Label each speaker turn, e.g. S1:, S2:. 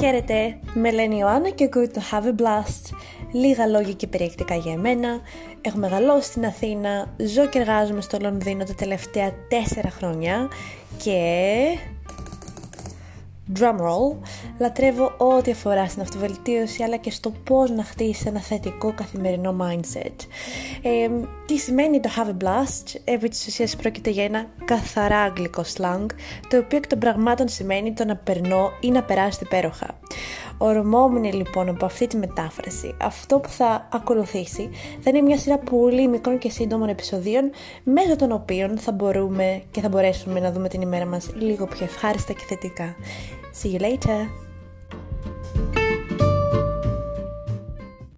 S1: Χαίρετε, με λένε Ιωάννα και good to have a blast. Λίγα λόγια και περιεκτικά για εμένα. Έχω μεγαλώσει στην Αθήνα, ζω και εργάζομαι στο Λονδίνο τα τελευταία τέσσερα χρόνια και drumroll, λατρεύω ό,τι αφορά στην αυτοβελτίωση αλλά και στο πώς να χτίσει ένα θετικό καθημερινό mindset. Ε, τι σημαίνει το have a blast, επί της ουσίας πρόκειται για ένα καθαρά αγγλικό slang, το οποίο εκ των πραγμάτων σημαίνει το να περνώ ή να περάσει υπέροχα. Ορμόμουν λοιπόν από αυτή τη μετάφραση. Αυτό που θα ακολουθήσει θα είναι μια σειρά πολύ μικρών και σύντομων επεισοδίων μέσω των οποίων θα μπορούμε και θα μπορέσουμε να δούμε την ημέρα μας λίγο πιο ευχάριστα και θετικά. See you later!